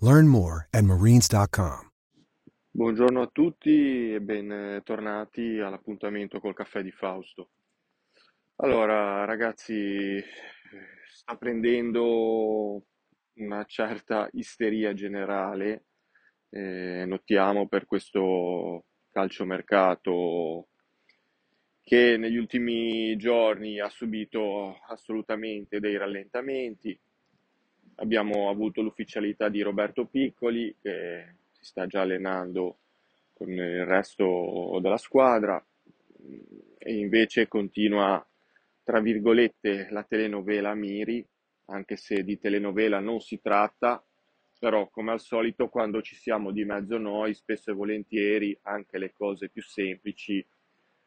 Learn more at marines.com. Buongiorno a tutti e bentornati all'appuntamento col caffè di Fausto. Allora, ragazzi, sta prendendo una certa isteria generale, eh, notiamo per questo calciomercato che negli ultimi giorni ha subito assolutamente dei rallentamenti. Abbiamo avuto l'ufficialità di Roberto Piccoli che si sta già allenando con il resto della squadra e invece continua, tra virgolette, la telenovela Miri, anche se di telenovela non si tratta, però come al solito quando ci siamo di mezzo noi, spesso e volentieri anche le cose più semplici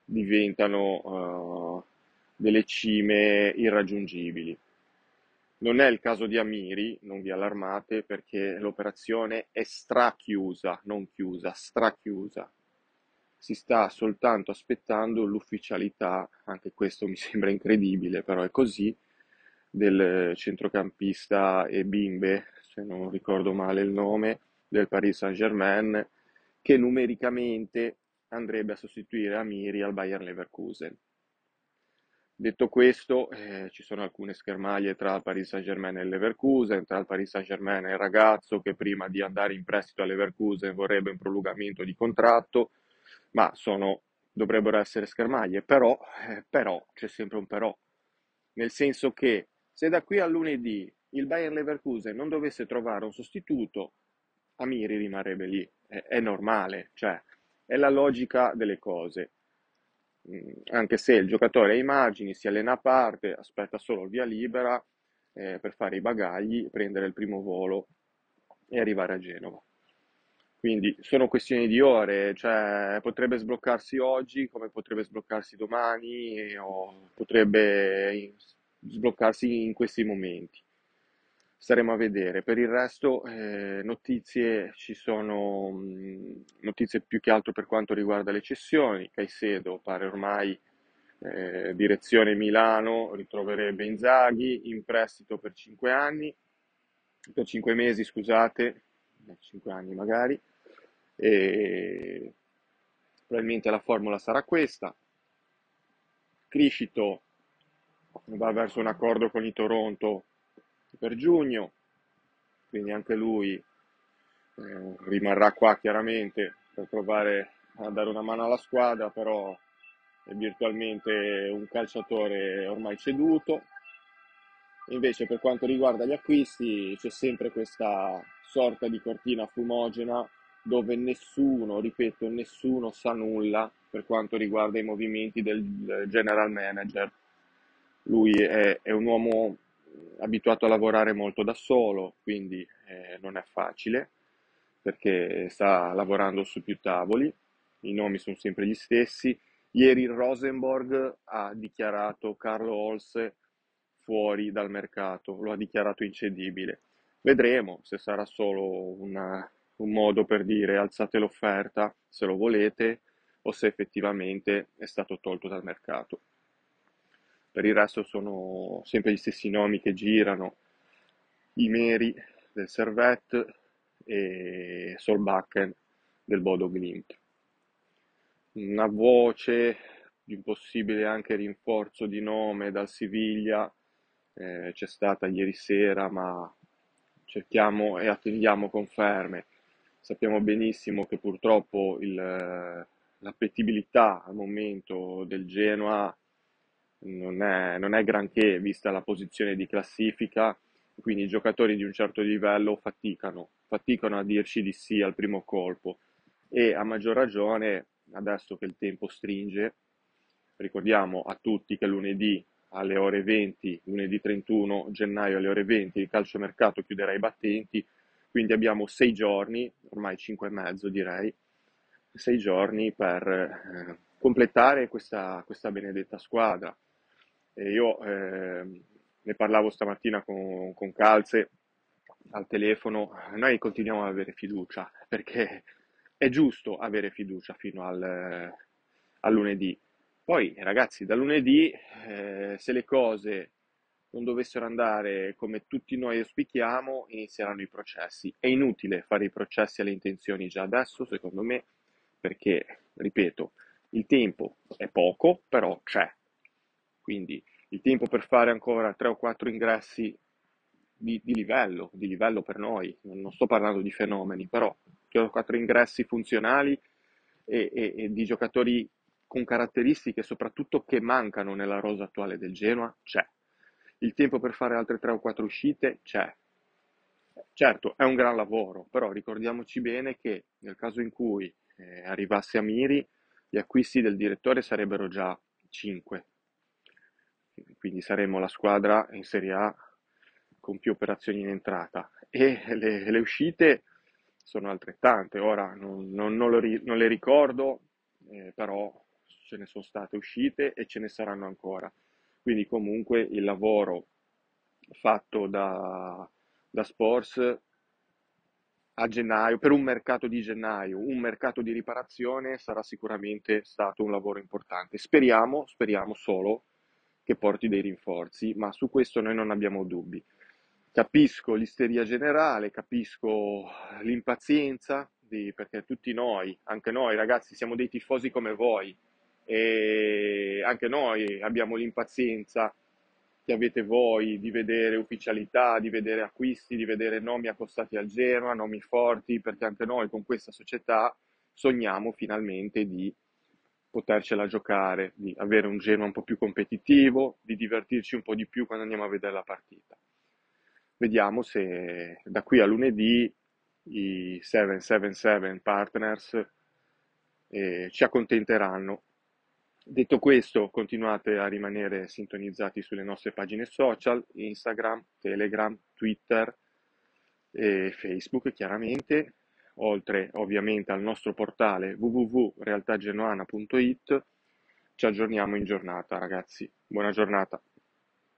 diventano uh, delle cime irraggiungibili. Non è il caso di Amiri, non vi allarmate perché l'operazione è strachiusa, non chiusa, strachiusa. Si sta soltanto aspettando l'ufficialità, anche questo mi sembra incredibile, però è così, del centrocampista e bimbe, se non ricordo male il nome, del Paris Saint-Germain, che numericamente andrebbe a sostituire Amiri al Bayern Leverkusen. Detto questo, eh, ci sono alcune schermaglie tra il Paris Saint-Germain e il Leverkusen, tra il Paris Saint-Germain e il ragazzo che prima di andare in prestito al Leverkusen vorrebbe un prolungamento di contratto, ma sono, dovrebbero essere schermaglie, però, eh, però, c'è sempre un però, nel senso che se da qui a lunedì il Bayern Leverkusen non dovesse trovare un sostituto, Amiri rimarrebbe lì, è, è normale, cioè è la logica delle cose. Mm, anche se il giocatore ha i margini, si allena a parte, aspetta solo il via libera eh, per fare i bagagli, prendere il primo volo e arrivare a Genova. Quindi sono questioni di ore, cioè potrebbe sbloccarsi oggi come potrebbe sbloccarsi domani o potrebbe sbloccarsi in questi momenti staremo a vedere. Per il resto, eh, notizie ci sono, mh, notizie più che altro per quanto riguarda le cessioni. Caicedo pare ormai eh, direzione Milano, ritroverebbe Inzaghi in prestito per 5 anni, per 5 mesi, scusate, 5 anni magari. E probabilmente la formula sarà questa. Criscito va verso un accordo con i Toronto per giugno, quindi anche lui eh, rimarrà qua chiaramente per provare a dare una mano alla squadra, però è virtualmente un calciatore ormai ceduto. Invece per quanto riguarda gli acquisti c'è sempre questa sorta di cortina fumogena dove nessuno, ripeto, nessuno sa nulla per quanto riguarda i movimenti del general manager. Lui è, è un uomo abituato a lavorare molto da solo, quindi eh, non è facile perché sta lavorando su più tavoli, i nomi sono sempre gli stessi. Ieri Rosenborg ha dichiarato Carlo Holse fuori dal mercato, lo ha dichiarato incedibile. Vedremo se sarà solo una, un modo per dire alzate l'offerta se lo volete o se effettivamente è stato tolto dal mercato. Per il resto sono sempre gli stessi nomi che girano, i Meri del Servette e Solbakken del Bodo Glimt. Una voce di un possibile anche rinforzo di nome dal Siviglia eh, c'è stata ieri sera, ma cerchiamo e attendiamo conferme. Sappiamo benissimo che purtroppo il, l'appetibilità al momento del Genoa non è, non è granché vista la posizione di classifica, quindi i giocatori di un certo livello faticano, faticano a dirci di sì al primo colpo e a maggior ragione adesso che il tempo stringe, ricordiamo a tutti che lunedì alle ore 20, lunedì 31 gennaio alle ore 20 il calciomercato chiuderà i battenti, Quindi abbiamo sei giorni, ormai cinque e mezzo direi, sei giorni per eh, completare questa, questa, benedetta squadra. E io eh, ne parlavo stamattina con, con Calze al telefono, noi continuiamo ad avere fiducia perché è giusto avere fiducia fino al, al lunedì. Poi ragazzi, da lunedì eh, se le cose non dovessero andare come tutti noi auspichiamo, inizieranno i processi. È inutile fare i processi alle intenzioni già adesso, secondo me, perché, ripeto, il tempo è poco, però c'è. Quindi il tempo per fare ancora 3 o 4 ingressi di, di livello, di livello per noi, non sto parlando di fenomeni, però 3 o 4 ingressi funzionali e, e, e di giocatori con caratteristiche soprattutto che mancano nella rosa attuale del Genoa, c'è. Il tempo per fare altre 3 o 4 uscite c'è. Certo, è un gran lavoro, però ricordiamoci bene che nel caso in cui eh, arrivasse a Miri, gli acquisti del direttore sarebbero già 5. Quindi saremmo la squadra in Serie A con più operazioni in entrata e le, le uscite sono altrettante. Ora non, non, non, ri, non le ricordo, eh, però ce ne sono state uscite e ce ne saranno ancora. Quindi comunque il lavoro fatto da, da Sports a gennaio, per un mercato di gennaio, un mercato di riparazione sarà sicuramente stato un lavoro importante. Speriamo, speriamo solo che porti dei rinforzi, ma su questo noi non abbiamo dubbi. Capisco l'isteria generale, capisco l'impazienza, di, perché tutti noi, anche noi ragazzi, siamo dei tifosi come voi, e anche noi abbiamo l'impazienza che avete voi di vedere ufficialità, di vedere acquisti, di vedere nomi accostati al Genoa, nomi forti, perché anche noi con questa società sogniamo finalmente di potercela giocare, di avere un Genoa un po' più competitivo, di divertirci un po' di più quando andiamo a vedere la partita. Vediamo se da qui a lunedì i 777 partners eh, ci accontenteranno Detto questo, continuate a rimanere sintonizzati sulle nostre pagine social, Instagram, Telegram, Twitter e Facebook chiaramente, oltre ovviamente al nostro portale www.realtagenoana.it. Ci aggiorniamo in giornata ragazzi, buona giornata.